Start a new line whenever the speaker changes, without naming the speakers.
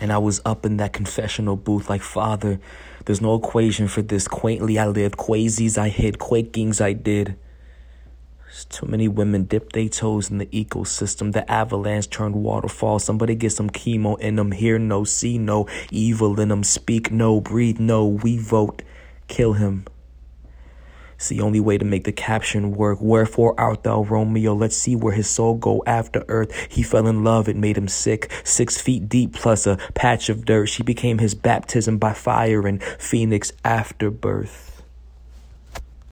And I was up in that confessional booth like, Father, there's no equation for this. Quaintly I lived, quasies I hid, quakings I did. Too many women dip their toes in the ecosystem. The avalanche turned waterfall. Somebody get some chemo in them. Hear no, see no, evil in them. Speak no, breathe no. We vote. Kill him. It's the only way to make the caption work. Wherefore art thou, Romeo? Let's see where his soul go after earth. He fell in love, it made him sick. Six feet deep plus a patch of dirt. She became his baptism by fire and phoenix after birth.